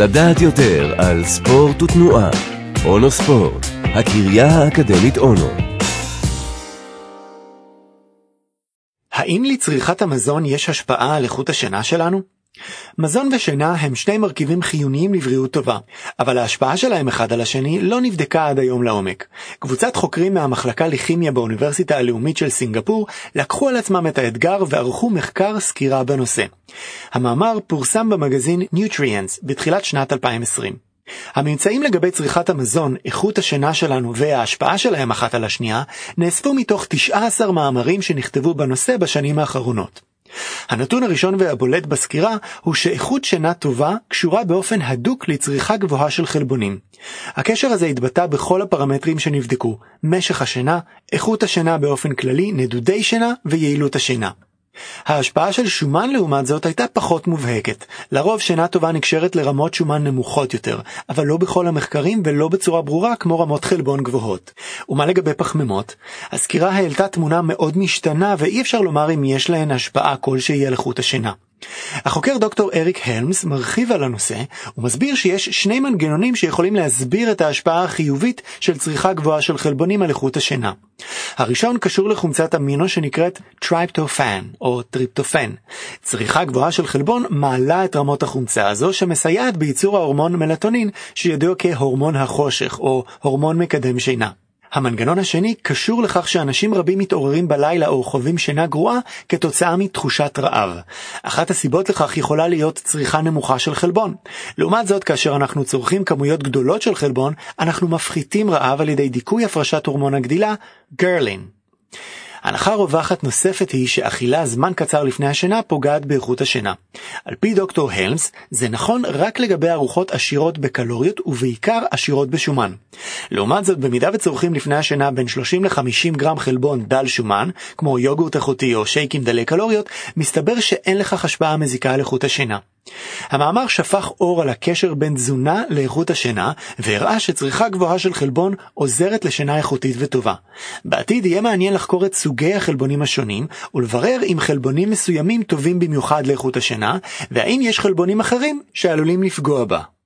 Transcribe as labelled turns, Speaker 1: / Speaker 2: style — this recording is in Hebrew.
Speaker 1: לדעת יותר על ספורט ותנועה. אונו ספורט, הקריה האקדמית אונו.
Speaker 2: האם לצריכת המזון יש השפעה על איכות השינה שלנו? מזון ושינה הם שני מרכיבים חיוניים לבריאות טובה, אבל ההשפעה שלהם אחד על השני לא נבדקה עד היום לעומק. קבוצת חוקרים מהמחלקה לכימיה באוניברסיטה הלאומית של סינגפור לקחו על עצמם את האתגר וערכו מחקר סקירה בנושא. המאמר פורסם במגזין Nutrients בתחילת שנת 2020. הממצאים לגבי צריכת המזון, איכות השינה שלנו וההשפעה שלהם אחת על השנייה, נאספו מתוך 19 מאמרים שנכתבו בנושא בשנים האחרונות. הנתון הראשון והבולט בסקירה הוא שאיכות שינה טובה קשורה באופן הדוק לצריכה גבוהה של חלבונים. הקשר הזה התבטא בכל הפרמטרים שנבדקו, משך השינה, איכות השינה באופן כללי, נדודי שינה ויעילות השינה. ההשפעה של שומן לעומת זאת הייתה פחות מובהקת. לרוב שינה טובה נקשרת לרמות שומן נמוכות יותר, אבל לא בכל המחקרים ולא בצורה ברורה כמו רמות חלבון גבוהות. ומה לגבי פחמימות? הסקירה העלתה תמונה מאוד משתנה ואי אפשר לומר אם יש להן השפעה כלשהי על איכות השינה. החוקר דוקטור אריק הלמס מרחיב על הנושא ומסביר שיש שני מנגנונים שיכולים להסביר את ההשפעה החיובית של צריכה גבוהה של חלבונים על איכות השינה. הראשון קשור לחומצת אמינו שנקראת טריפטופן או טריפטופן. צריכה גבוהה של חלבון מעלה את רמות החומצה הזו שמסייעת בייצור ההורמון מלטונין שידוע כהורמון החושך או הורמון מקדם שינה. המנגנון השני קשור לכך שאנשים רבים מתעוררים בלילה או חווים שינה גרועה כתוצאה מתחושת רעב. אחת הסיבות לכך יכולה להיות צריכה נמוכה של חלבון. לעומת זאת, כאשר אנחנו צורכים כמויות גדולות של חלבון, אנחנו מפחיתים רעב על ידי דיכוי הפרשת הורמון הגדילה, גרלין. הנחה רווחת נוספת היא שאכילה זמן קצר לפני השינה פוגעת באיכות השינה. על פי דוקטור הלמס, זה נכון רק לגבי ארוחות עשירות בקלוריות ובעיקר עשירות בשומן. לעומת זאת, במידה וצורכים לפני השינה בין 30 ל-50 גרם חלבון דל שומן, כמו יוגורט איכותי או שייקים דלי קלוריות, מסתבר שאין לכך השפעה מזיקה על איכות השינה. המאמר שפך אור על הקשר בין תזונה לאיכות השינה, והראה שצריכה גבוהה של חלבון עוזרת לשינה איכותית וטובה. בעתיד יהיה מעניין לחקור את סוגי החלבונים השונים, ולברר אם חלבונים מסוימים טובים במיוחד לאיכות השינה, והאם יש חלבונים אחרים שעלולים לפגוע בה.